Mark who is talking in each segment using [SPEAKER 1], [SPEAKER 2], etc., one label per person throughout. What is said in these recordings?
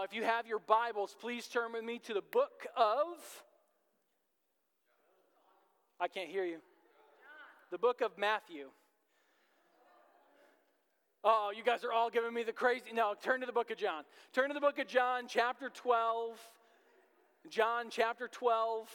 [SPEAKER 1] Now, if you have your Bibles, please turn with me to the book of. I can't hear you. The book of Matthew. Oh, you guys are all giving me the crazy. No, turn to the book of John. Turn to the book of John, chapter 12. John, chapter 12.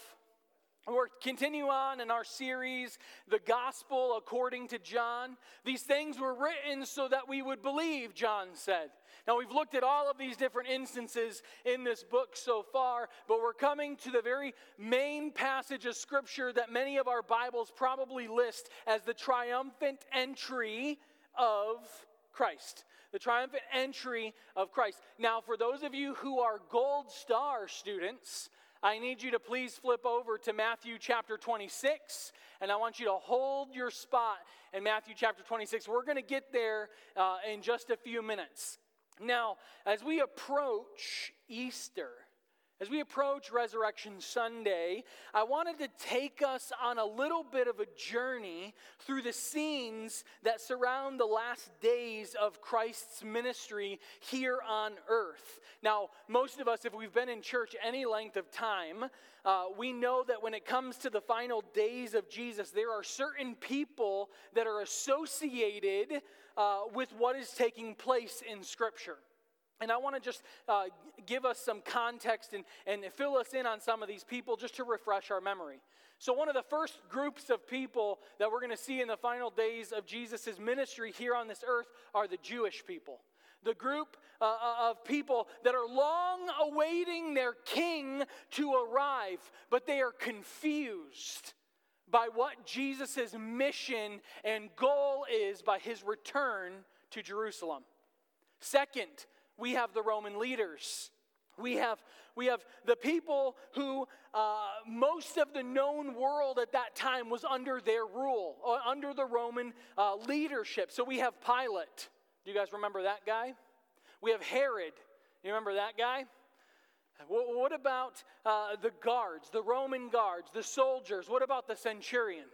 [SPEAKER 1] We're continue on in our series, The Gospel According to John. These things were written so that we would believe, John said. Now, we've looked at all of these different instances in this book so far, but we're coming to the very main passage of Scripture that many of our Bibles probably list as the triumphant entry of Christ. The triumphant entry of Christ. Now, for those of you who are Gold Star students, I need you to please flip over to Matthew chapter 26, and I want you to hold your spot in Matthew chapter 26. We're going to get there uh, in just a few minutes. Now, as we approach Easter, as we approach Resurrection Sunday, I wanted to take us on a little bit of a journey through the scenes that surround the last days of Christ's ministry here on earth. Now, most of us, if we've been in church any length of time, uh, we know that when it comes to the final days of Jesus, there are certain people that are associated uh, with what is taking place in Scripture. And I want to just uh, give us some context and, and fill us in on some of these people just to refresh our memory. So, one of the first groups of people that we're going to see in the final days of Jesus' ministry here on this earth are the Jewish people. The group uh, uh of people that are long awaiting their king to arrive, but they are confused by what Jesus' mission and goal is by his return to Jerusalem. Second, we have the Roman leaders. We have, we have the people who uh, most of the known world at that time was under their rule, uh, under the Roman uh, leadership. So we have Pilate. Do you guys remember that guy? We have Herod. You remember that guy? What about uh, the guards, the Roman guards, the soldiers? What about the centurion?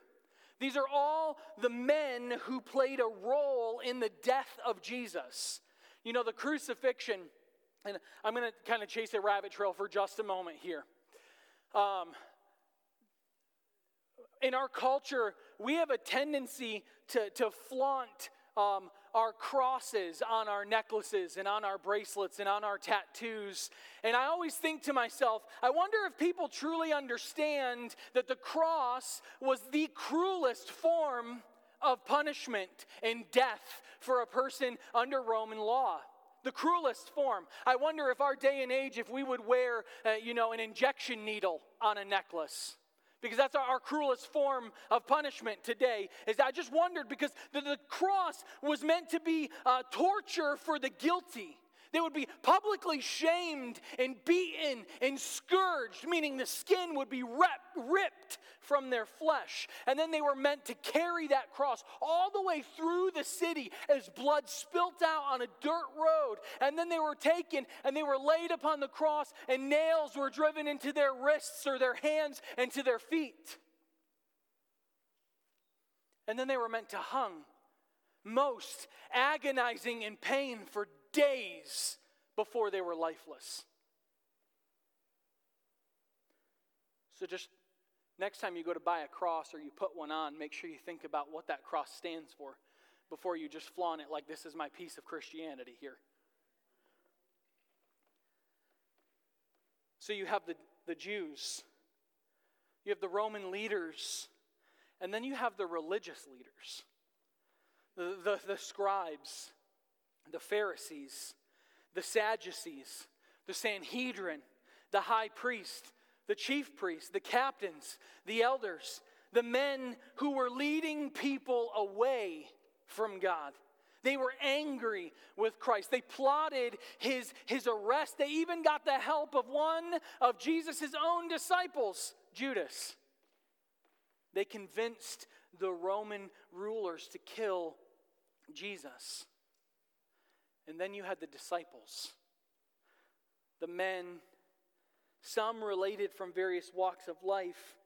[SPEAKER 1] These are all the men who played a role in the death of Jesus. You know, the crucifixion, and I'm going to kind of chase a rabbit trail for just a moment here. Um, in our culture, we have a tendency to, to flaunt um, our crosses on our necklaces and on our bracelets and on our tattoos. And I always think to myself, I wonder if people truly understand that the cross was the cruelest form of punishment and death for a person under Roman law. The cruelest form. I wonder if our day and age, if we would wear, uh, you know, an injection needle on a necklace because that's our, cruelest form of punishment today is i just wondered because the, the cross was meant to be uh, torture for the guilty they would be publicly shamed and beaten and scourged, meaning the skin would be ripped from their flesh. And then they were meant to carry that cross all the way through the city as blood spilt out on a dirt road. And then they were taken and they were laid upon the cross, and nails were driven into their wrists or their hands and to their feet. And then they were meant to hung, most agonizing in pain for days before they were lifeless. So just next time you go to buy a cross or you put one on, make sure you think about what that cross stands for before you just flaunt it like this is my piece of Christianity here. So you have the, the Jews, you have the Roman leaders, and then you have the religious leaders, the, the, the scribes, the Pharisees, the Sadducees, the Sanhedrin, the high priest, the chief priests, the captains, the elders, the men who were leading people away from God. They were angry with Christ. They plotted his, his arrest. They even got the help of one of Jesus' own disciples, Judas. They convinced the Roman rulers to kill Jesus. And then you had the disciples, the men, some related from various walks of life,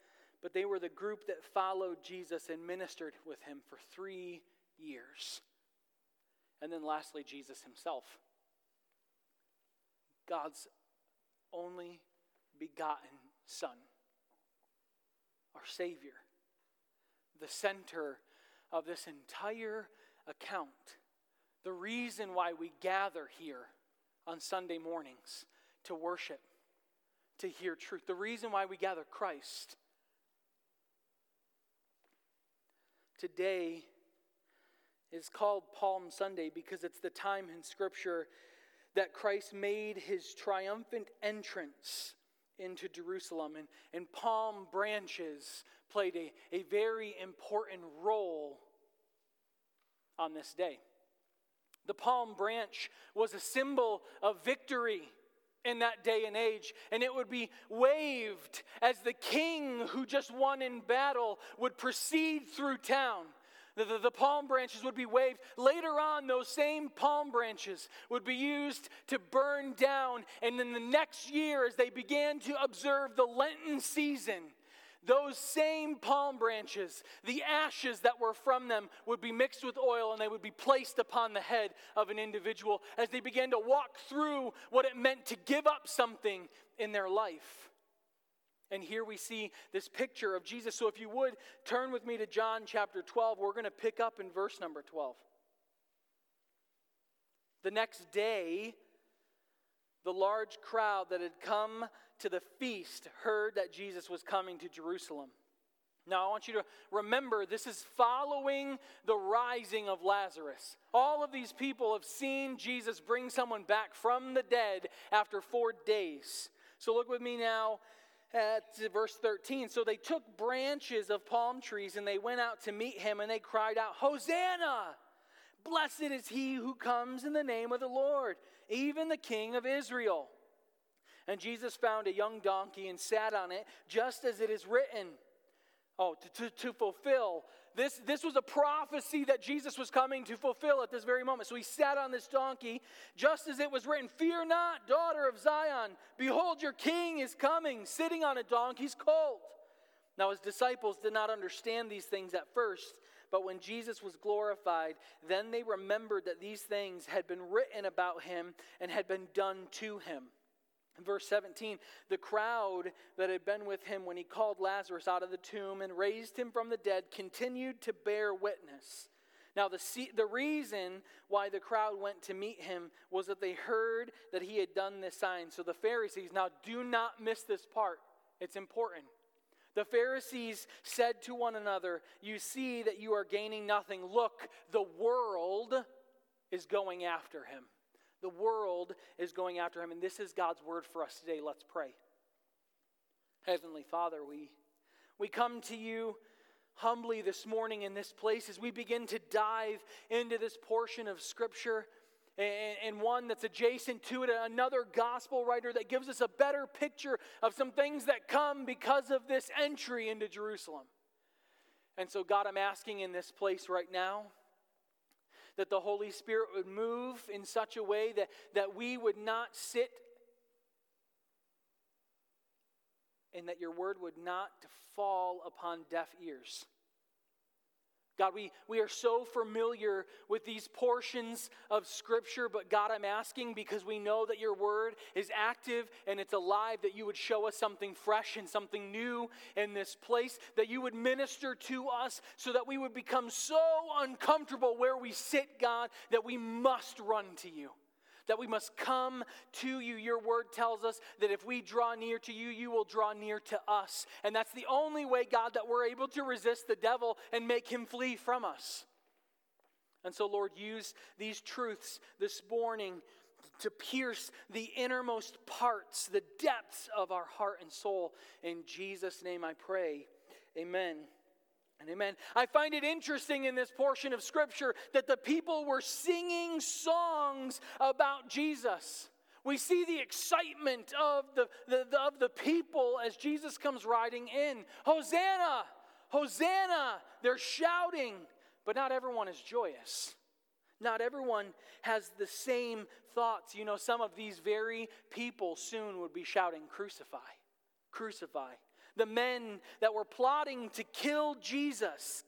[SPEAKER 1] but they were the group that followed Jesus and ministered with him for three years. And then lastly, Jesus himself. God's only begotten Son, our Savior, the center of this entire account, the reason why we gather here on Sunday mornings to worship, to hear truth, the reason why we gather Christ. Today is called Palm Sunday because it's the time in Scripture that Christ made his triumphant entrance into Jerusalem. And, and palm branches played a, a very important role on this day. The palm branch was a symbol of victory in that day and age, and it would be waved as the king who just won in battle would proceed through town. The, the, the, palm branches would be waved. Later on, those same palm branches would be used to burn down. And in the next year, as they began to observe the Lenten season, those same palm branches, the ashes that were from them, would be mixed with oil and they would be placed upon the head of an individual as they began to walk through what it meant to give up something in their life. And here we see this picture of Jesus. So if you would turn with me to John chapter 12, we're going to pick up in verse number 12. The next day, the large crowd that had come to the feast heard that Jesus was coming to Jerusalem. Now, I want you to remember this is following the rising of Lazarus. All of these people have seen Jesus bring someone back from the dead after four days. So, look with me now at verse 13. So they took branches of palm trees and they went out to meet him and they cried out, Hosanna! Blessed is he who comes in the name of the Lord, even the King of Israel. And Jesus found a young donkey and sat on it, just as it is written. Oh, to, to, to, fulfill. This, this was a prophecy that Jesus was coming to fulfill at this very moment. So he sat on this donkey, just as it was written Fear not, daughter of Zion. Behold, your king is coming, sitting on a donkey's colt. Now, his disciples did not understand these things at first, but when Jesus was glorified, then they remembered that these things had been written about him and had been done to him. Verse 17 The crowd that had been with him when he called Lazarus out of the tomb and raised him from the dead continued to bear witness. Now, the, the reason why the crowd went to meet him was that they heard that he had done this sign. So the Pharisees, now do not miss this part, it's important. The Pharisees said to one another, You see that you are gaining nothing. Look, the world is going after him. The world is going after him, and this is God's word for us today. Let's pray. Heavenly Father, we, we come to you humbly this morning in this place as we begin to dive into this portion of Scripture and, and one that's adjacent to it, another gospel writer that gives us a better picture of some things that come because of this entry into Jerusalem. And so, God, I'm asking in this place right now that the Holy Spirit would move in such a way that, that we would not sit and that your word would not fall upon deaf ears. God, we, we are so familiar with these portions of Scripture, but God, I'm asking because we know that your word is active and it's alive, that you would show us something fresh and something new in this place, that you would minister to us so that we would become so uncomfortable where we sit, God, that we must run to you that we must come to you. Your word tells us that if we draw near to you, you will draw near to us. And that's the only way, God, that we're able to resist the devil and make him flee from us. And so, Lord, use these truths this morning to pierce the innermost parts, the depths of our heart and soul. In Jesus' name I pray. Amen. And amen. I find it interesting in this portion of scripture that the people were singing songs about Jesus. We see the excitement of the, the, the, of the people as Jesus comes riding in. Hosanna! Hosanna! They're shouting, but not everyone is joyous. Not everyone has the same thoughts. You know, some of these very people soon would be shouting, Crucify! Crucify! The men that were plotting to kill Jesus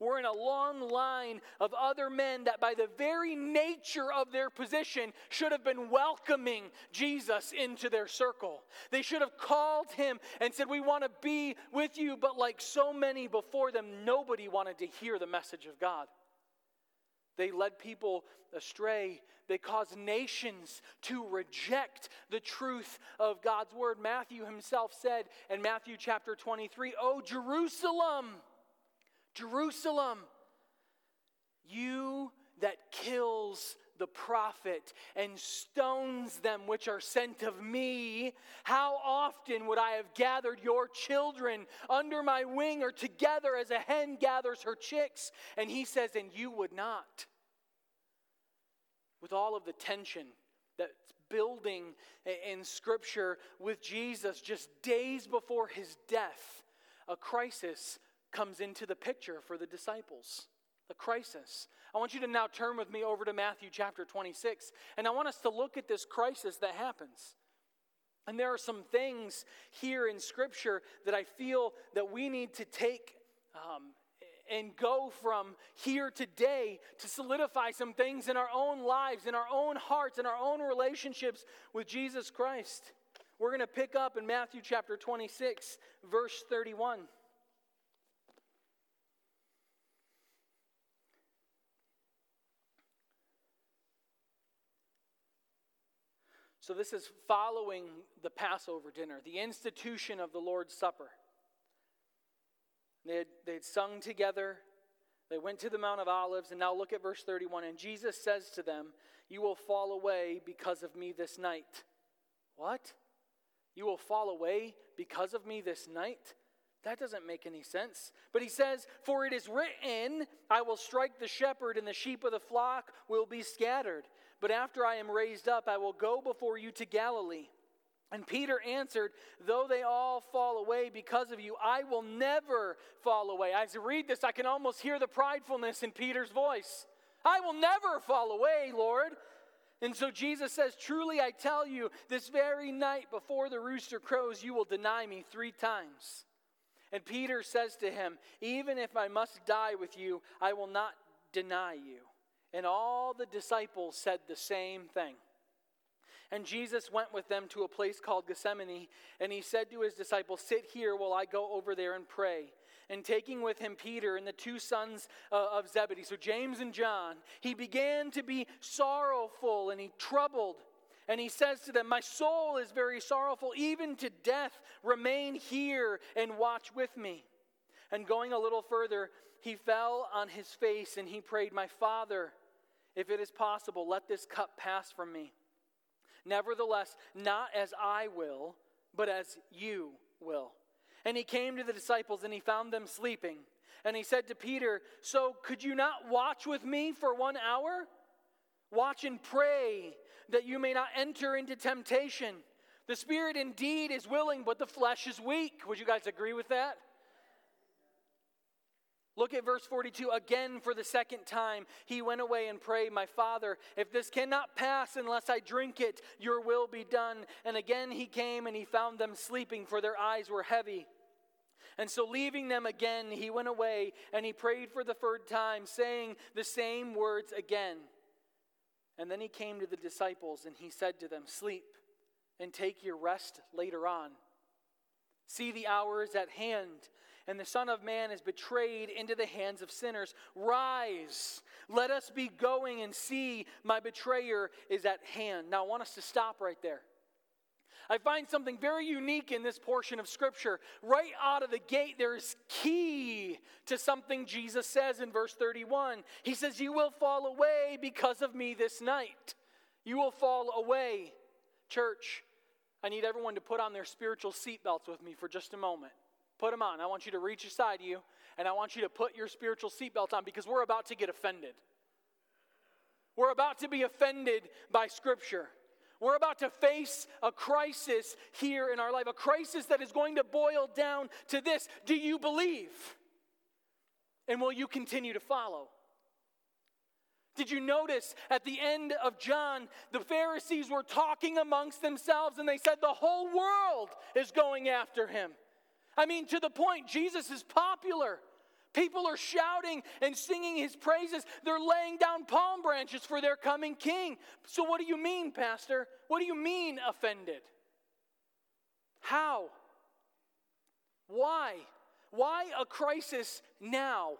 [SPEAKER 1] We're in a long line of other men that, by the very nature of their position, should have been welcoming Jesus into their circle. They should have called him and said, We want to be with you. But like so many before them, nobody wanted to hear the message of God. They led people astray. They caused nations to reject the truth of God's word. Matthew himself said in Matthew chapter 23, Oh, Jerusalem! Jerusalem, you that kills the prophet and stones them which are sent of me, how often would I have gathered your children under my wing or together as a hen gathers her chicks? And he says, And you would not. With all of the tension that's building in Scripture with Jesus just days before his death, a crisis comes into the picture for the disciples the crisis. I want you to now turn with me over to Matthew chapter 26, and I want us to look at this crisis that happens. And there are some things here in Scripture that I feel that we need to take um, and go from here today to solidify some things in our own lives, in our own hearts, in our own relationships with Jesus Christ. We're going to pick up in Matthew chapter 26, verse 31. So, this is following the Passover dinner, the institution of the Lord's Supper. They had, they had sung together, they went to the Mount of Olives, and now look at verse 31. And Jesus says to them, You will fall away because of me this night. What? You will fall away because of me this night? That doesn't make any sense. But he says, For it is written, I will strike the shepherd, and the sheep of the flock will be scattered. But after I am raised up, I will go before you to Galilee. And Peter answered, Though they all fall away because of you, I will never fall away. As I read this, I can almost hear the pridefulness in Peter's voice. I will never fall away, Lord. And so Jesus says, Truly I tell you, this very night before the rooster crows, you will deny me three times. And Peter says to him, Even if I must die with you, I will not deny you. And all the disciples said the same thing. And Jesus went with them to a place called Gethsemane, and he said to his disciples, Sit here while I go over there and pray. And taking with him Peter and the two sons uh, of Zebedee, so James and John, he began to be sorrowful and he troubled. And he says to them, My soul is very sorrowful, even to death. Remain here and watch with me. And going a little further, he fell on his face and he prayed, My Father, if it is possible, let this cup pass from me. Nevertheless, not as I will, but as you will. And he came to the disciples and he found them sleeping. And he said to Peter, So could you not watch with me for one hour? Watch and pray that you may not enter into temptation. The spirit indeed is willing, but the flesh is weak. Would you guys agree with that? Look at verse 42 again for the second time. He went away and prayed, My father, if this cannot pass unless I drink it, your will be done. And again he came and he found them sleeping, for their eyes were heavy. And so, leaving them again, he went away and he prayed for the third time, saying the same words again. And then he came to the disciples and he said to them, Sleep and take your rest later on. See, the hour is at hand and the Son of Man is betrayed into the hands of sinners. Rise, let us be going and see my betrayer is at hand. Now, I want us to stop right there. I find something very unique in this portion of Scripture. Right out of the gate, there is key to something Jesus says in verse 31. He says, You will fall away because of me this night. You will fall away. Church, I need everyone to put on their spiritual seatbelts with me for just a moment. Put them on. I want you to reach aside you, and I want you to put your spiritual seatbelt on because we're about to get offended. We're about to be offended by Scripture. We're about to face a crisis here in our life, a crisis that is going to boil down to this Do you believe? And will you continue to follow? Did you notice at the end of John, the Pharisees were talking amongst themselves and they said, The whole world is going after him. I mean, to the point, Jesus is popular. People are shouting and singing his praises. They're laying down palm branches for their coming king. So, what do you mean, Pastor? What do you mean offended? How? Why? Why a crisis now?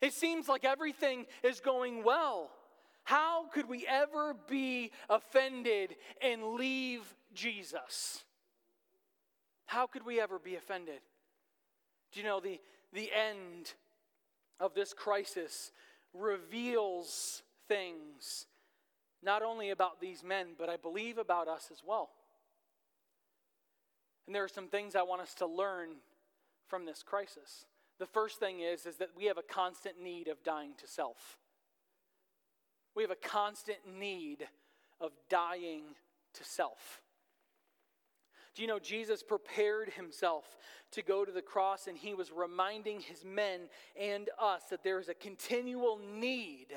[SPEAKER 1] It seems like everything is going well. How could we ever be offended and leave Jesus? How could we ever be offended? Do you know the, the end of this crisis reveals things not only about these men, but I believe about us as well. And there are some things I want us to learn from this crisis. The first thing is, is that we have a constant need of dying to self. We have a constant need of dying to self. Do you know Jesus prepared himself to go to the cross and he was reminding his men and us that there is a continual need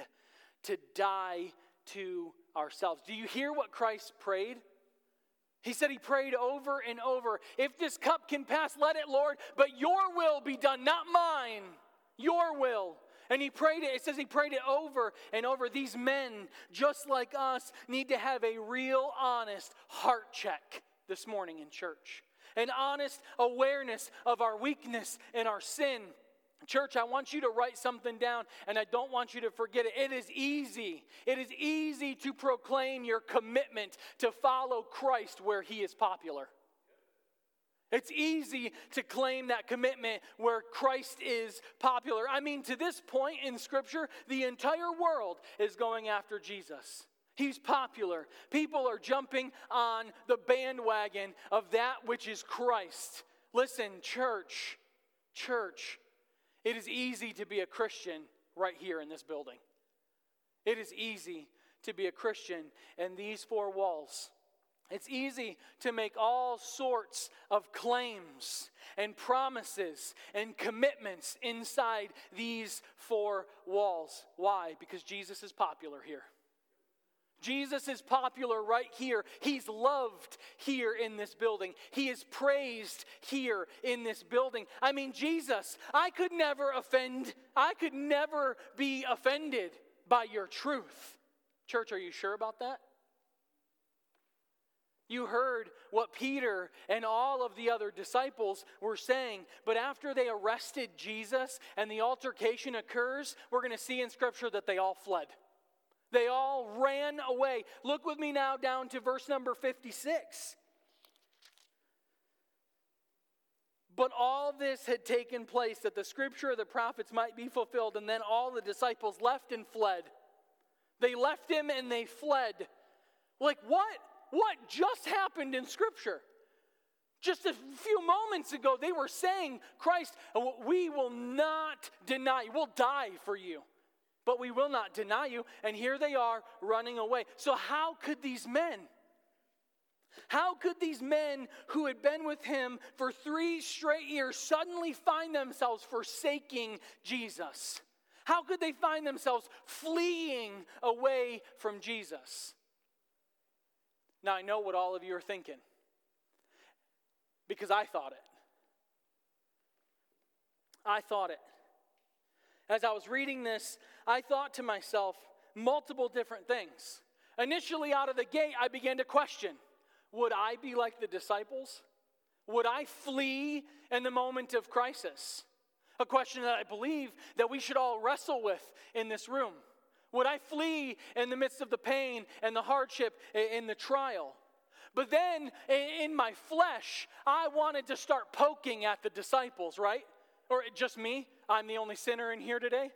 [SPEAKER 1] to die to ourselves? Do you hear what Christ prayed? He said he prayed over and over, If this cup can pass, let it, Lord, but your will be done, not mine, your will. And he prayed it, it says he prayed it over and over. These men, just like us, need to have a real, honest heart check this morning in church. An honest awareness of our weakness and our sin. Church, I want you to write something down and I don't want you to forget it. It is easy. It is easy to proclaim your commitment to follow Christ where he is popular. It's easy to claim that commitment where Christ is popular. I mean, to this point in Scripture, the entire world is going after Jesus. He's popular. People are jumping on the bandwagon of that which is Christ. Listen, church, church, it is easy to be a Christian right here in this building. It is easy to be a Christian in these four walls. It's easy to make all sorts of claims and promises and commitments inside these four walls. Why? Because Jesus is popular here. Jesus is popular right here. He's loved here in this building. He is praised here in this building. I mean, Jesus, I could never offend, I could never be offended by your truth. Church, are you sure about that? You heard what Peter and all of the other disciples were saying, but after they arrested Jesus and the altercation occurs, we're going to see in Scripture that they all fled. They all ran away. Look with me now down to verse number 56. But all this had taken place that the scripture of the prophets might be fulfilled, and then all the disciples left and fled. They left him and they fled. Like, what? What just happened in scripture? Just a few moments ago, they were saying, Christ, we will not deny you. We'll die for you but we will not deny you. And here they are running away. So, how could these men? How could these men who had been with him for three straight years suddenly find themselves forsaking Jesus? How could they find themselves fleeing away from Jesus? Now, I know what all of you are thinking because I thought it. I thought it. As I was reading this, I thought to myself multiple different things. Initially, out of the gate, I began to question would I be like the disciples? Would I flee in the moment of crisis? A question that I believe that we should all wrestle with in this room. Would I flee in the midst of the pain and the hardship in the trial? But then in my flesh, I wanted to start poking at the disciples, right? Or just me? I'm the only sinner in here today?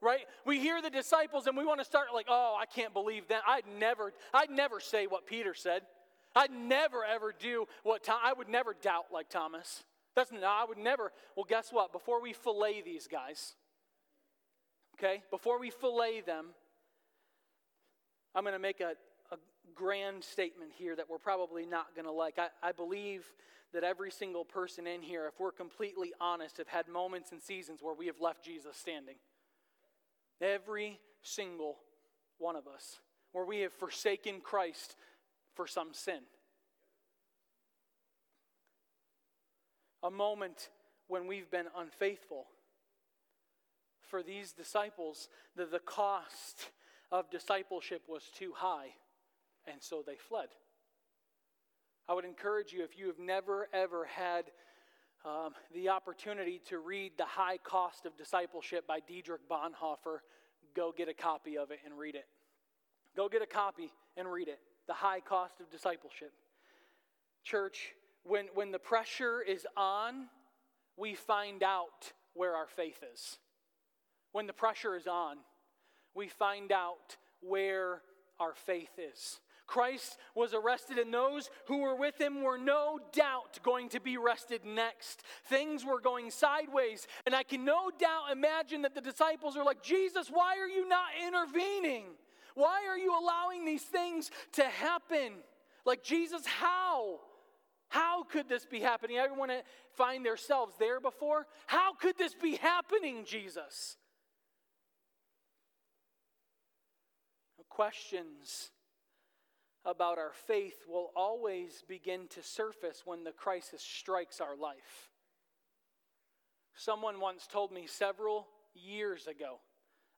[SPEAKER 1] Right? We hear the disciples and we want to start like, oh, I can't believe that. I'd never, I'd never say what Peter said. I'd never ever do what Tom, I would never doubt like Thomas. That's no, I would never. Well, guess what? Before we fillet these guys, okay, before we fillet them, I'm going to make a, a grand statement here that we're probably not going to like. I, I believe that every single person in here, if we're completely honest, have had moments and seasons where we have left Jesus standing. Every single one of us, where we have forsaken Christ for some sin. A moment when we've been unfaithful for these disciples that the cost of discipleship was too high, and so they fled. I would encourage you, if you have never ever had um, the opportunity to read The High Cost of Discipleship by Dietrich Bonhoeffer, go get a copy of it and read it. Go get a copy and read it. The High Cost of Discipleship. Church, when, when the pressure is on, we find out where our faith is. When the pressure is on, we find out where our faith is. Christ was arrested, and those who were with him were no doubt going to be arrested next. Things were going sideways, and I can no doubt imagine that the disciples are like, Jesus, why are you not intervening? Why are you allowing these things to happen? Like, Jesus, how? How could this be happening? Everyone find themselves there before? How could this be happening, Jesus? Questions about our faith will always begin to surface when the crisis strikes our life. Someone once told me several years ago,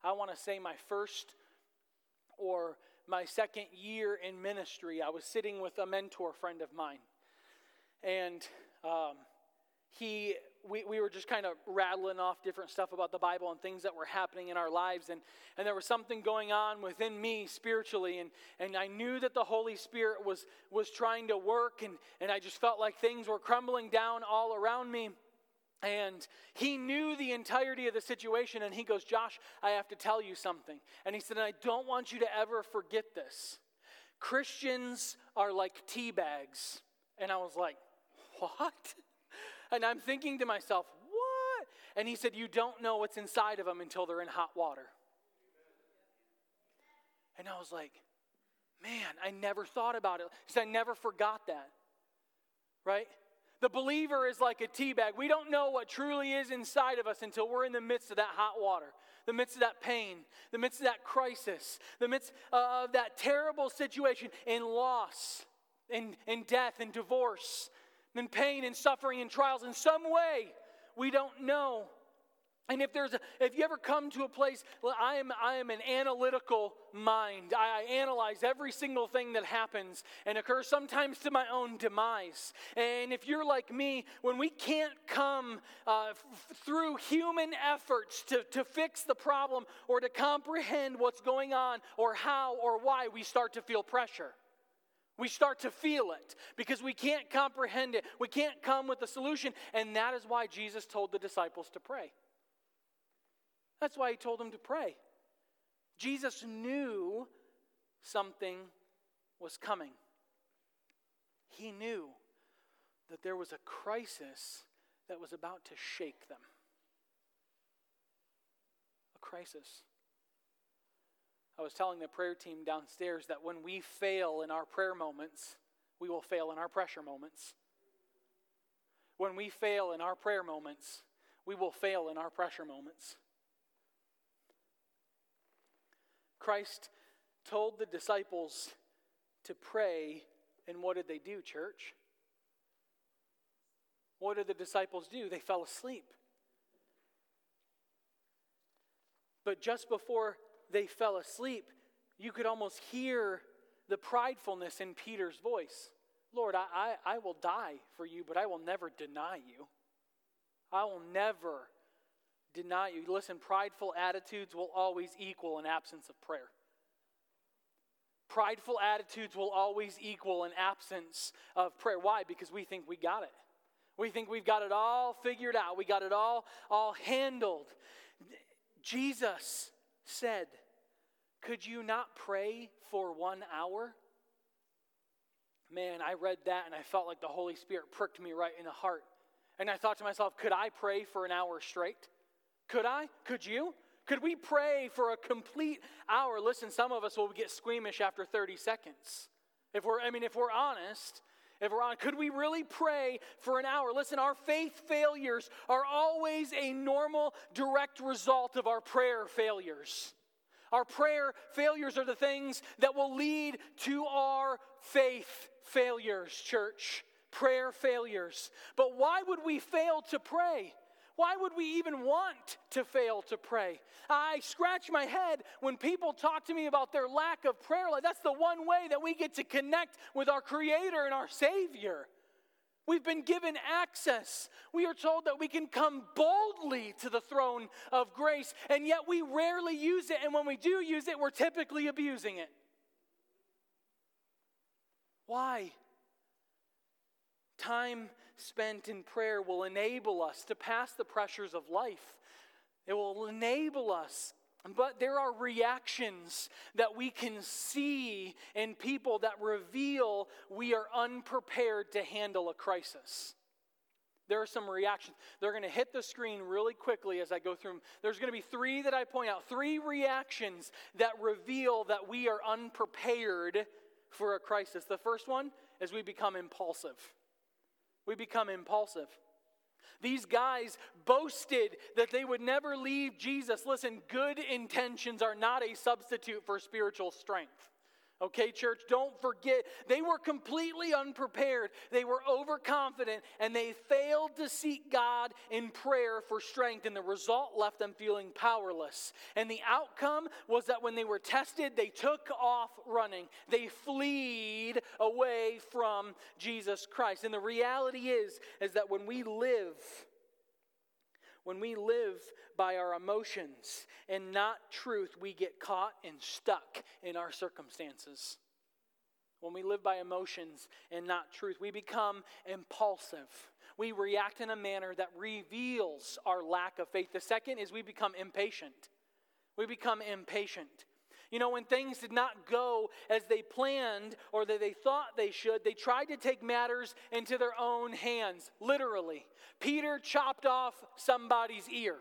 [SPEAKER 1] I want to say my first or my second year in ministry, I was sitting with a mentor friend of mine. And um, he we, we were just kind of rattling off different stuff about the Bible and things that were happening in our lives. And, and there was something going on within me spiritually. And, and I knew that the Holy Spirit was, was trying to work. And, and I just felt like things were crumbling down all around me. And he knew the entirety of the situation. And he goes, Josh, I have to tell you something. And he said, I don't want you to ever forget this. Christians are like tea bags. And I was like, what? And I'm thinking to myself, what? And he said, You don't know what's inside of them until they're in hot water. And I was like, Man, I never thought about it. He said, I never forgot that. Right? The believer is like a tea bag. We don't know what truly is inside of us until we're in the midst of that hot water, the midst of that pain, the midst of that crisis, the midst of that terrible situation in loss, in, in death, in divorce, and pain and suffering and trials. In some way we don't know. And if there's a, if you ever come to a place i am i am an analytical mind. I, I, analyze every single thing that happens and occurs sometimes to my own demise. And if you're like me when we can't come uh, f- through human efforts to, to fix the problem or to comprehend what's going on or how or why we start to feel pressure we start to feel it because we can't comprehend it. We can't come with a solution. And that is why Jesus told the disciples to pray. That's why he told them to pray. Jesus knew something was coming. He knew that there was a crisis that was about to shake them. A crisis. I was telling the prayer team downstairs that when we fail in our prayer moments, we will fail in our pressure moments. When we fail in our prayer moments, we will fail in our pressure moments. Christ told the disciples to pray, and what did they do, church? What did the disciples do? They fell asleep. But just before they fell asleep, you could almost hear the pridefulness in Peter's voice. Lord, I, I, I will die for you, but I will never deny you. I will never deny you. Listen, prideful attitudes will always equal an absence of prayer. Prideful attitudes will always equal an absence of prayer. Why? Because we think we got it. We think we've got it all figured out. We got it all all handled. Jesus said, Could you not pray for one hour? Man, I read that and I felt like the Holy Spirit pricked me right in the heart. And I thought to myself, could I pray for an hour straight? Could I? Could you? Could we pray for a complete hour? Listen, some of us will get squeamish after 30 seconds. If we're, I mean, if we're honest, if we're on, could we really pray for an hour? Listen, our faith failures are always a normal, direct result of our prayer failures. Our prayer failures are the things that will lead to our faith failures, church. Prayer failures. But why would we fail to pray? Why would we even want to fail to pray? I scratch my head when people talk to me about their lack of prayer life. That's the one way that we get to connect with our Creator and our Savior. We've been given access. We are told that we can come boldly to the throne of grace, and yet we rarely use it. And when we do use it, we're typically abusing it. Why? Time spent in prayer will enable us to pass the pressures of life. It will enable us. But there are reactions that we can see in people that reveal we are unprepared to handle a crisis. There are some reactions. They're going to hit the screen really quickly as I go through them. There's going to be three that I point out, three reactions that reveal that we are unprepared for a crisis. The first one is we become impulsive. We become impulsive. These guys boasted that they would never leave Jesus. Listen, good intentions are not a substitute for spiritual strength. Okay, church, don't forget, they were completely unprepared. They were overconfident and they failed to seek God in prayer for strength, and the result left them feeling powerless. And the outcome was that when they were tested, they took off running. They fled away from Jesus Christ. And the reality is, is that when we live, when we live by our emotions and not truth, we get caught and stuck in our circumstances. When we live by emotions and not truth, we become impulsive. We react in a manner that reveals our lack of faith. The second is we become impatient. We become impatient. You know, when things did not go as they planned or that they thought they should, they tried to take matters into their own hands, literally. Peter chopped off somebody's ear.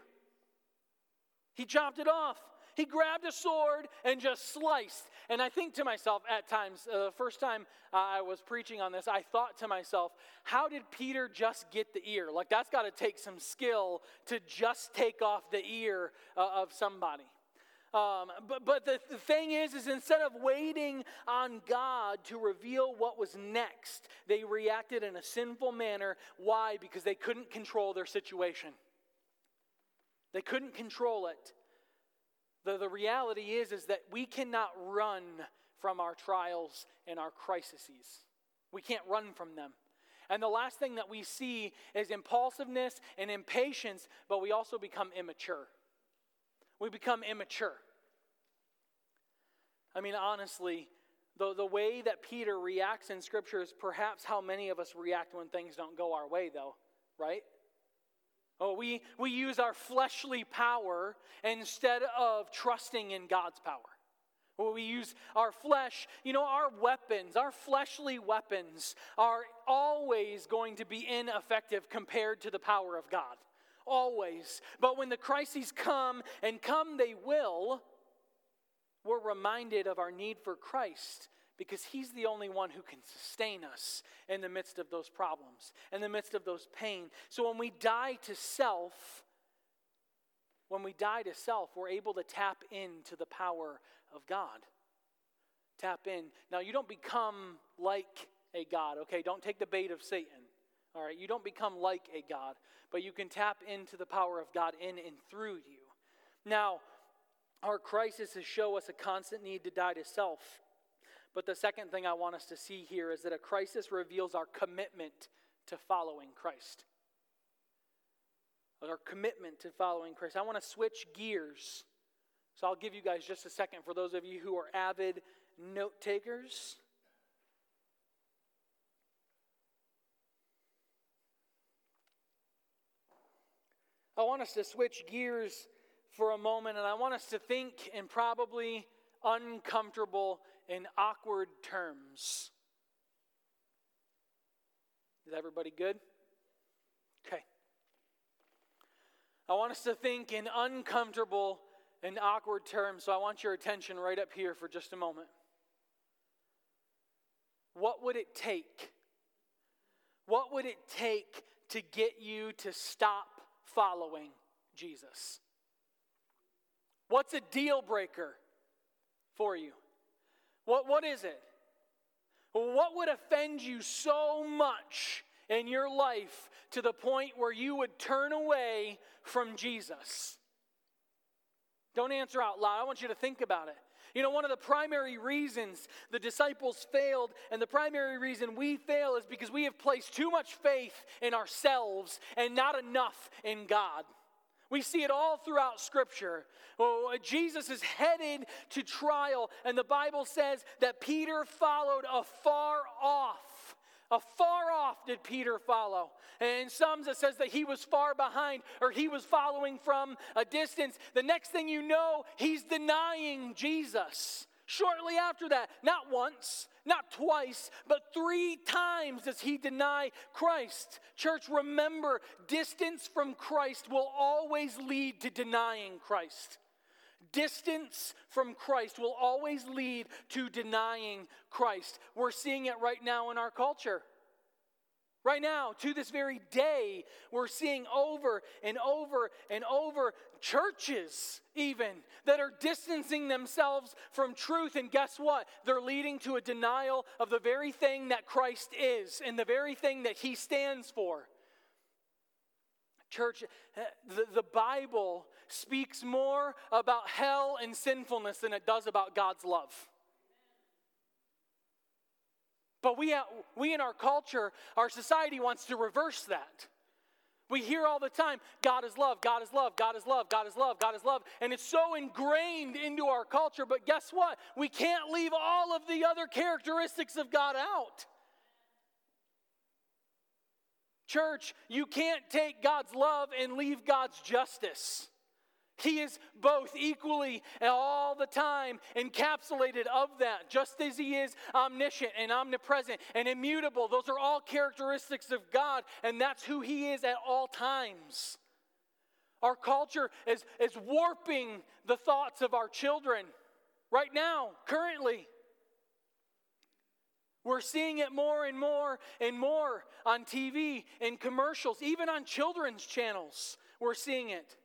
[SPEAKER 1] He chopped it off. He grabbed a sword and just sliced. And I think to myself at times, uh, the first time I was preaching on this, I thought to myself, how did Peter just get the ear? Like, that's got to take some skill to just take off the ear uh, of somebody. Um, but but the, the thing is, is instead of waiting on God to reveal what was next, they reacted in a sinful manner. Why? Because they couldn't control their situation. They couldn't control it. The, the reality is, is that we cannot run from our trials and our crises. We can't run from them. And the last thing that we see is impulsiveness and impatience, but we also become immature. We become immature. I mean, honestly, the, the way that Peter reacts in Scripture is perhaps how many of us react when things don't go our way, though, right? Oh, we, we use our fleshly power instead of trusting in God's power. Well, we use our flesh, you know, our weapons, our fleshly weapons are always going to be ineffective compared to the power of God. Always. But when the crises come, and come they will, we're reminded of our need for Christ because He's the only one who can sustain us in the midst of those problems, in the midst of those pain. So when we die to self, when we die to self, we're able to tap into the power of God. Tap in. Now, you don't become like a God, okay? Don't take the bait of Satan. All right, you don't become like a God, but you can tap into the power of God in and through you. Now, our crises show us a constant need to die to self. But the second thing I want us to see here is that a crisis reveals our commitment to following Christ. Our commitment to following Christ. I want to switch gears. So I'll give you guys just a second for those of you who are avid note takers. I want us to switch gears for a moment, and I want us to think in probably uncomfortable and awkward terms. Is everybody good? Okay. I want us to think in uncomfortable and awkward terms, so I want your attention right up here for just a moment. What would it take? What would it take to get you to stop following Jesus? What's a deal breaker for you? What, what is it? What would offend you so much in your life to the point where you would turn away from Jesus? Don't answer out loud. I want you to think about it. You know, one of the primary reasons the disciples failed, and the primary reason we fail, is because we have placed too much faith in ourselves and not enough in God. We see it all throughout Scripture. Well, Jesus is headed to trial, and the Bible says that Peter followed afar off. Afar off did Peter follow. And some says that he was far behind or he was following from a distance. The next thing you know, he's denying Jesus. Shortly after that, not once, not twice, but three times does he deny Christ. Church, remember, distance from Christ will always lead to denying Christ. Distance from Christ will always lead to denying Christ. We're seeing it right now in our culture. Right now, to this very day, we're seeing over and over and over churches, even, that are distancing themselves from truth. And guess what? They're leading to a denial of the very thing that Christ is and the very thing that he stands for. Church, eh, the, the Bible speaks more about hell and sinfulness than it does about God's love. But we, we in our culture, our society wants to reverse that. We hear all the time, God is love, God is love, God is love, God is love, God is love. And it's so ingrained into our culture, but guess what? We can't leave all of the other characteristics of God out. Church, you can't take God's love and leave God's justice. He is both equally all the time encapsulated of that, just as He is omniscient and omnipresent and immutable. Those are all characteristics of God, and that's who He is at all times. Our culture is, is warping the thoughts of our children right now, currently. We're seeing it more and more and more on TV, in commercials, even on children's channels. We're seeing it.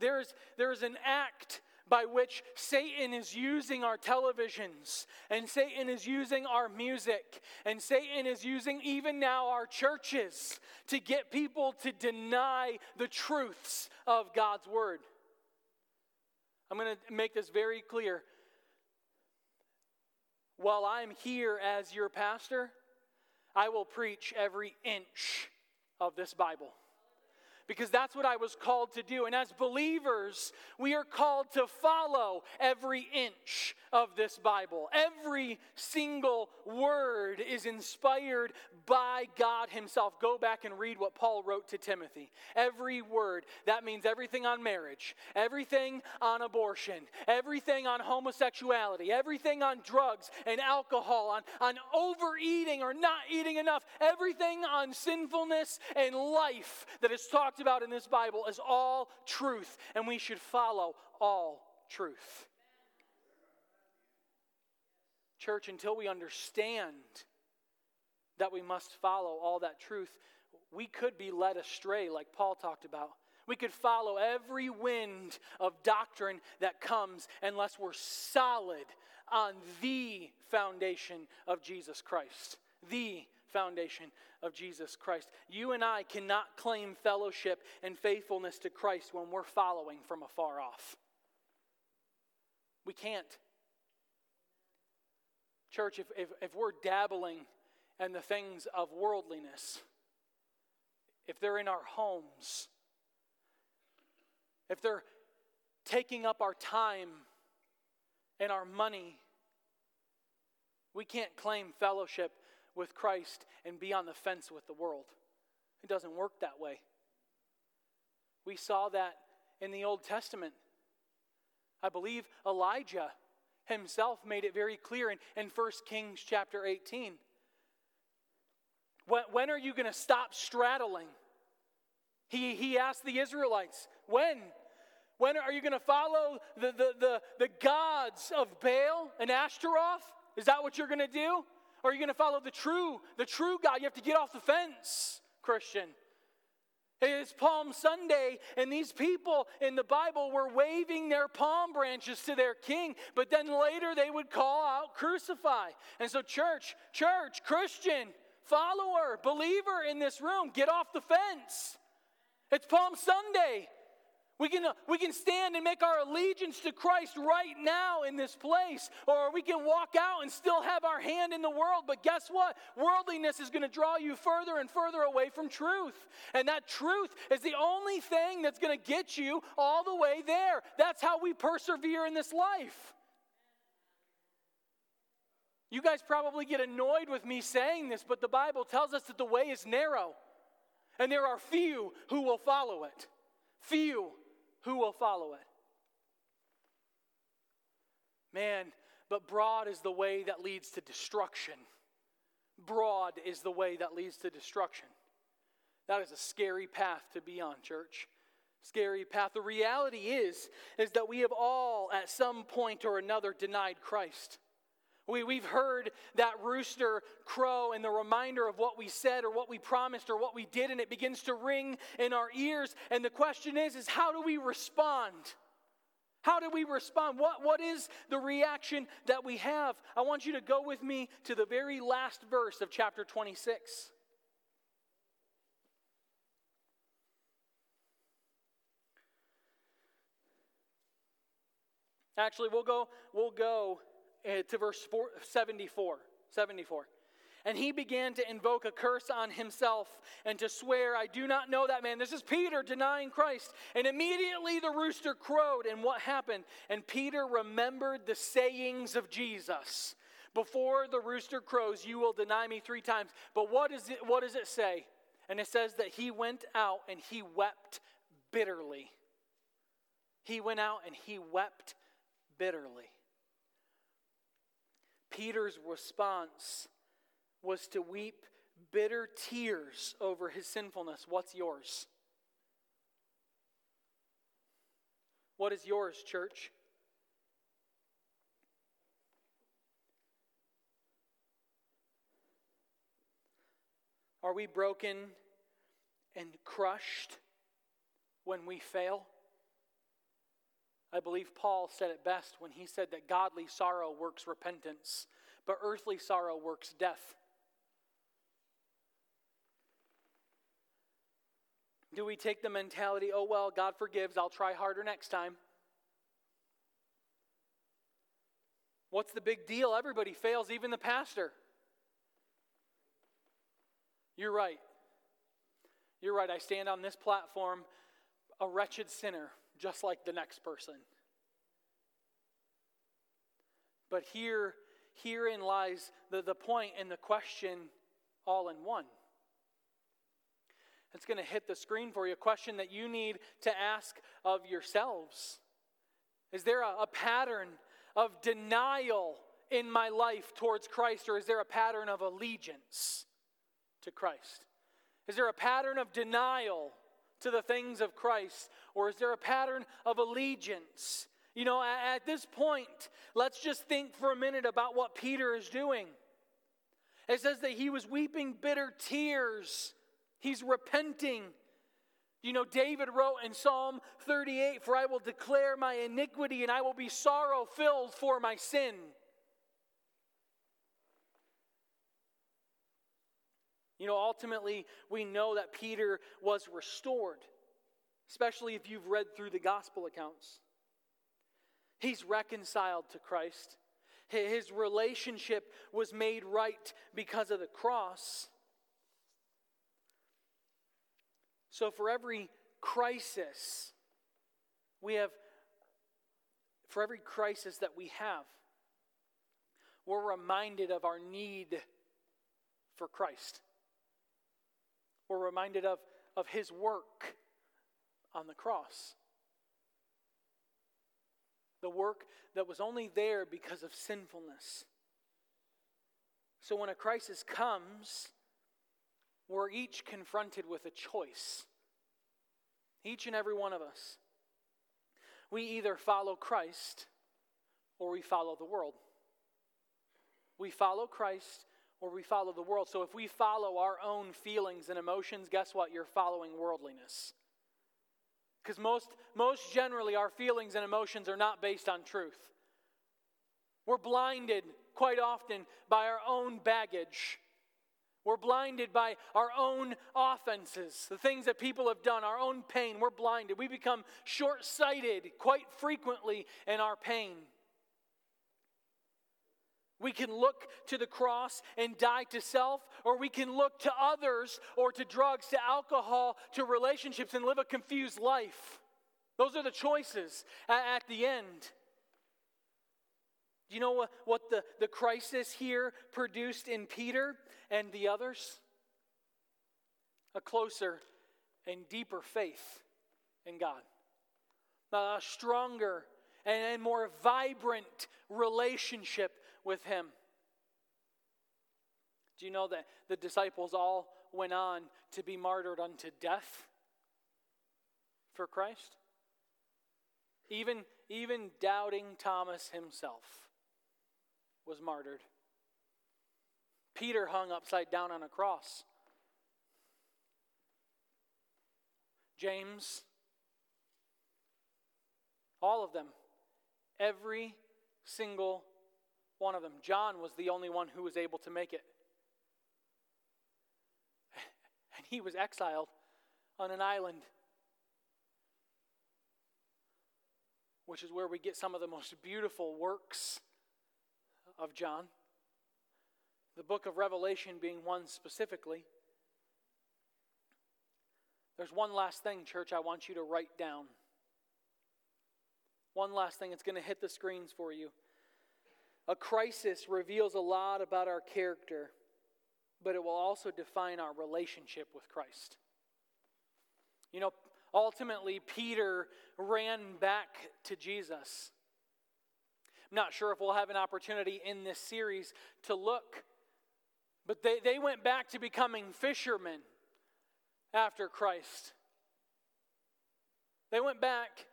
[SPEAKER 1] There's, there's an act by which Satan is using our televisions, and Satan is using our music, and Satan is using even now our churches to get people to deny the truths of God's Word. I'm going to make this very clear. While I'm here as your pastor, I will preach every inch of this Bible because that's what I was called to do. And as believers, we are called to follow every inch of this Bible. Every single word is inspired by God Himself. Go back and read what Paul wrote to Timothy. Every word, that means everything on marriage, everything on abortion, everything on homosexuality, everything on drugs and alcohol, on, on overeating or not eating enough, everything on sinfulness and life that is talked about in this Bible is all truth, and we should follow all truth. Church, until we understand that we must follow all that truth, we could be led astray, like Paul talked about. We could follow every wind of doctrine that comes unless we're solid on the foundation of Jesus Christ. The foundation of Jesus Christ. You and I cannot claim fellowship and faithfulness to Christ when we're following from afar off. We can't. Church, if, if, if we're dabbling in the things of worldliness, if they're in our homes, if they're taking up our time and our money, we can't claim fellowship with Christ and be on the fence with the world. It doesn't work that way. We saw that in the Old Testament. I believe Elijah himself made it very clear in, in 1 Kings chapter 18. When, when are you going to stop straddling? He, he asked the Israelites, when? When are you going to follow the, the, the, the gods of Baal and Ashtaroth? Is that what you're going to do? Or are you going to follow the true, the true God? You have to get off the fence, Christian. It's Palm Sunday, and these people in the Bible were waving their palm branches to their king, but then later they would call out, crucify. And so, church, church, Christian, follower, believer in this room, get off the fence. It's Palm Sunday. We can, uh, we can stand and make our allegiance to Christ right now in this place, or we can walk out and still have our hand in the world. But guess what? Worldliness is going to draw you further and further away from truth. And that truth is the only thing that's going to get you all the way there. That's how we persevere in this life. You guys probably get annoyed with me saying this, but the Bible tells us that the way is narrow, and there are few who will follow it. Few who will follow it? Man, but broad is the way that leads to destruction. Broad is the way that leads to destruction. That is a scary path to be on, church. Scary path. The reality is, is that we have all at some point or another denied Christ. We, we've heard that rooster crow and the reminder of what we said or what we promised or what we did, and it begins to ring in our ears. And the question is, is how do we respond? How do we respond? What, what is the reaction that we have? I want you to go with me to the very last verse of chapter 26. Actually, we'll go, we'll go uh, to verse 74. 74. And he began to invoke a curse on himself and to swear, I do not know that man. This is Peter denying Christ. And immediately the rooster crowed. And what happened? And Peter remembered the sayings of Jesus. Before the rooster crows, you will deny me three times. But what, is it, what does it say? And it says that he went out and he wept bitterly. He went out and he wept bitterly. Peter's response was to weep bitter tears over his sinfulness. What's yours? What is yours, church? Are we broken and crushed when we fail? I believe Paul said it best when he said that godly sorrow works repentance, but earthly sorrow works death. Do we take the mentality, oh, well, God forgives, I'll try harder next time? What's the big deal? Everybody fails, even the pastor. You're right. You're right. I stand on this platform a wretched sinner just like the next person. But here, herein lies the, the point and the question all in one. It's going to hit the screen for you. A question that you need to ask of yourselves Is there a, a pattern of denial in my life towards Christ, or is there a pattern of allegiance to Christ? Is there a pattern of denial to the things of Christ? Or is there a pattern of allegiance? You know, at, this point, let's just think for a minute about what Peter is doing. It says that he was weeping bitter tears, he's repenting. You know, David wrote in Psalm 38 For I will declare my iniquity and I will be sorrow filled for my sin. You know, ultimately, we know that Peter was restored, especially if you've read through the gospel accounts. He's reconciled to Christ. His relationship was made right because of the cross. So, for every crisis, we have, for every crisis that we have, we're reminded of our need for Christ we're reminded of, of his work on the cross. The work that was only there because of sinfulness. So when a crisis comes, we're each confronted with a choice. Each and every one of us. We either follow Christ or we follow the world. We follow Christ or we follow the world. So if we follow our own feelings and emotions, guess what? You're following worldliness. Because most, most generally, our feelings and emotions are not based on truth. We're blinded quite often by our own baggage. We're blinded by our own offenses, the things that people have done, our own pain. We're blinded. We become short sighted quite frequently in our pain. We can look to the cross and die to self, or we can look to others or to drugs, to alcohol, to relationships, and live a confused life. Those are the choices at, the end. Do you know what, what the, the crisis here produced in Peter and the others? A closer and deeper faith in God, a stronger and more vibrant relationship with him. Do you know that the disciples all went on to be martyred unto death for Christ? Even, even doubting Thomas himself was martyred. Peter hung upside down on a cross. James, all of them, every single one of them. John was the only one who was able to make it. And he was exiled on an island, which is where we get some of the most beautiful works of John. The book of Revelation being one specifically. There's one last thing, church, I want you to write down. One last thing, it's going to hit the screens for you. A crisis reveals a lot about our character, but it will also define our relationship with Christ. You know, ultimately, Peter ran back to Jesus. I'm not sure if we'll have an opportunity in this series to look, but they, they went back to becoming fishermen after Christ. They went back,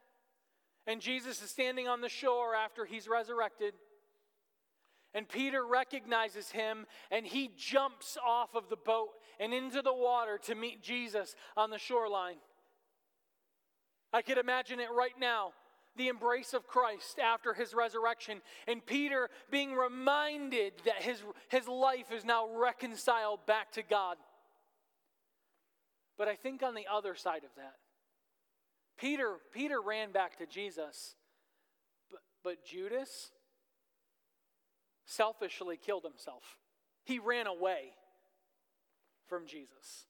[SPEAKER 1] and Jesus is standing on the shore after he's resurrected. And Peter recognizes him and he jumps off of the boat and into the water to meet Jesus on the shoreline. I could imagine it right now the embrace of Christ after his resurrection, and Peter being reminded that his, his life is now reconciled back to God. But I think on the other side of that, Peter, Peter ran back to Jesus, but, but Judas, selfishly killed himself. He ran away from Jesus.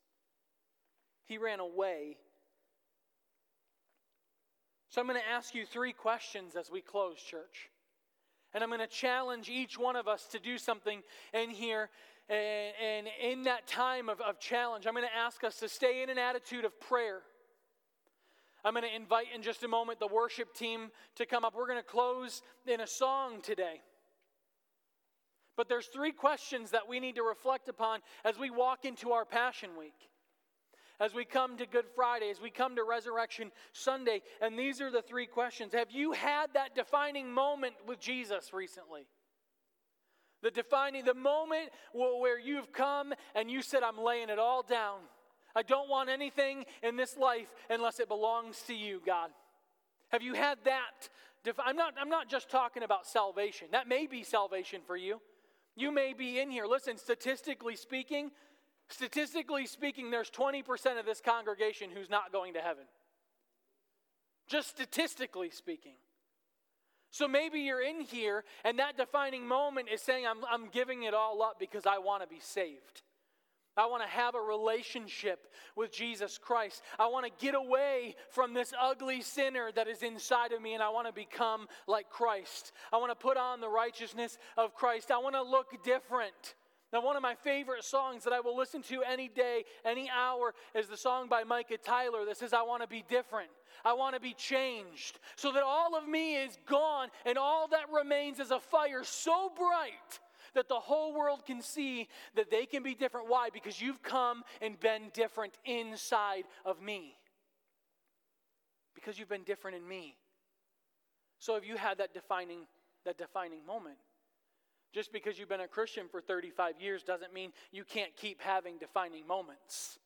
[SPEAKER 1] He ran away. So I'm going to ask you three questions as we close, church. And I'm going to challenge each one of us to do something in here. And, and in that time of, of challenge, I'm going to ask us to stay in an attitude of prayer. I'm going to invite in just a moment the worship team to come up. We're going to close in a song today. But there's three questions that we need to reflect upon as we walk into our Passion Week. As we come to Good Friday, as we come to Resurrection Sunday, and these are the three questions. Have you had that defining moment with Jesus recently? The defining, the moment where you've come and you said, I'm laying it all down. I don't want anything in this life unless it belongs to you, God. Have you had that? I'm not, I'm not just talking about salvation. That may be salvation for you. You may be in here. Listen, statistically speaking, statistically speaking, there's 20% of this congregation who's not going to heaven. Just statistically speaking. So maybe you're in here and that defining moment is saying, I'm, I'm giving it all up because I want to be saved. I want to have a relationship with Jesus Christ. I want to get away from this ugly sinner that is inside of me and I want to become like Christ. I want to put on the righteousness of Christ. I want to look different. Now, one of my favorite songs that I will listen to any day, any hour, is the song by Micah Tyler that says, I want to be different. I want to be changed so that all of me is gone and all that remains is a fire so bright that the whole world can see that they can be different. Why? Because you've come and been different inside of me. Because you've been different in me. So have you had that defining that defining moment? Just because you've been a Christian for 35 years doesn't mean you can't keep having defining moments.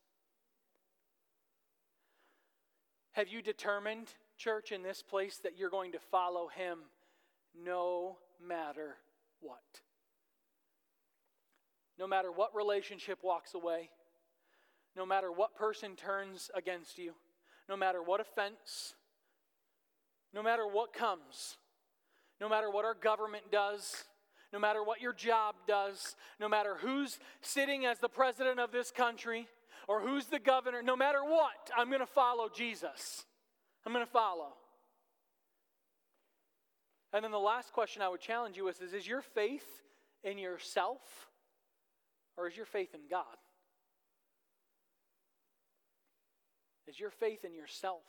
[SPEAKER 1] Have you determined, church, in this place that you're going to follow him no matter what? No matter what relationship walks away, no matter what person turns against you, no matter what offense, no matter what comes, no matter what our government does, no matter what your job does, no matter who's sitting as the president of this country or who's the governor, no matter what, I'm going to follow Jesus. I'm going to follow. And then the last question I would challenge you with is Is your faith in yourself or is your faith in God? Is your faith in yourself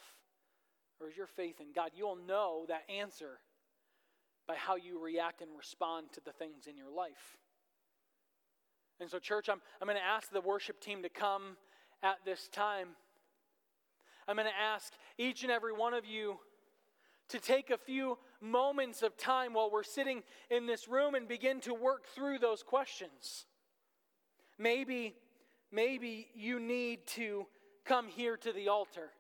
[SPEAKER 1] or is your faith in God? You'll know that answer by how you react and respond to the things in your life. And so, church, I'm, I'm going to ask the worship team to come at this time. I'm going to ask each and every one of you to take a few moments of time while we're sitting in this room and begin to work through those questions. Maybe, maybe you need to come here to the altar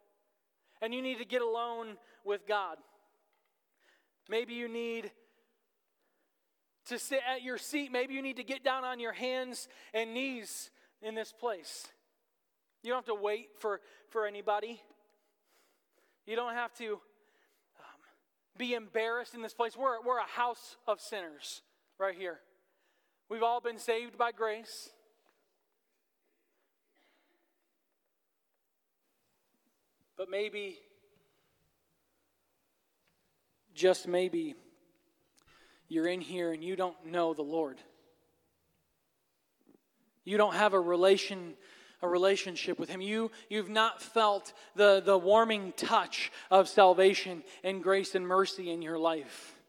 [SPEAKER 1] and you need to get alone with God. Maybe you need to sit at your seat. Maybe you need to get down on your hands and knees in this place. You don't have to wait for, for anybody. You don't have to um, be embarrassed in this place. We're, we're a house of sinners right here. We've all been saved by grace. But maybe, just maybe, you're in here and you don't know the Lord. You don't have a relation a relationship with him. You you've not felt the the warming touch of salvation and grace and mercy in your life.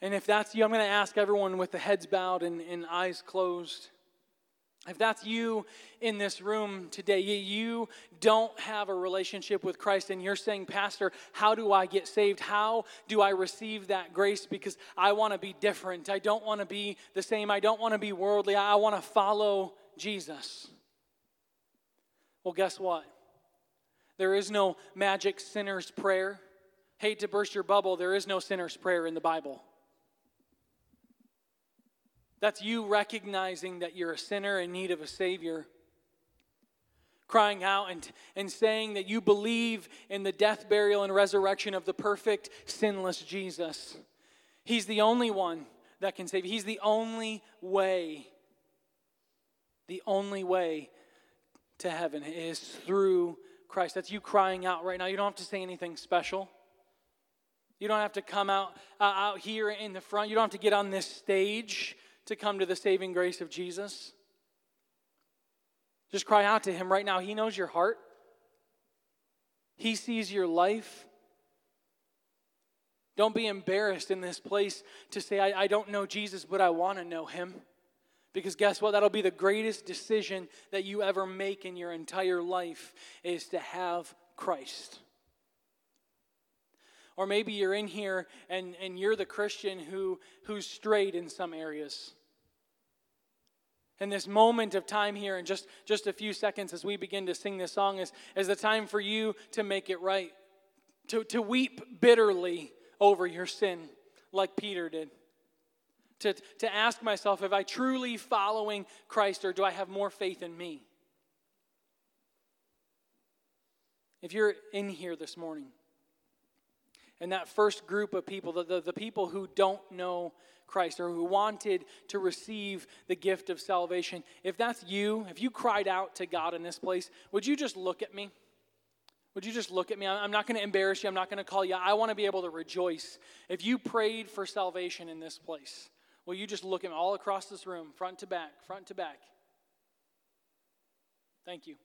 [SPEAKER 1] And if that's you, I'm going to ask everyone with the heads bowed and, and eyes closed if that's you in this room today, you don't have a relationship with Christ, and you're saying, Pastor, how do I get saved? How do I receive that grace? Because I want to be different. I don't want to be the same. I don't want to be worldly. I want to follow Jesus. Well, guess what? There is no magic sinner's prayer. Hate to burst your bubble, there is no sinner's prayer in the Bible. That's you recognizing that you're a sinner in need of a Savior. Crying out and, and saying that you believe in the death, burial, and resurrection of the perfect, sinless Jesus. He's the only one that can save. He's the only way. The only way to heaven is through Christ. That's you crying out right now. You don't have to say anything special. You don't have to come out, uh, out here in the front. You don't have to get on this stage to come to the saving grace of Jesus? Just cry out to Him right now. He knows your heart, He sees your life. Don't be embarrassed in this place to say, I, I don't know Jesus, but I want to know Him. Because guess what? That'll be the greatest decision that you ever make in your entire life is to have Christ. Or maybe you're in here and, and you're the Christian who, who's strayed in some areas. And this moment of time here in just, just a few seconds as we begin to sing this song is, is the time for you to make it right, to, to weep bitterly over your sin like Peter did. To, to ask myself, am I truly following Christ or do I have more faith in me? If you're in here this morning, and that first group of people, the, the, the, people who don't know Christ or who wanted to receive the gift of salvation, if that's you, if you cried out to God in this place, would you just look at me? Would you just look at me? I'm not going to embarrass you. I'm not going to call you. I want to be able to rejoice. If you prayed for salvation in this place, will you just look at me all across this room, front to back, front to back? Thank you.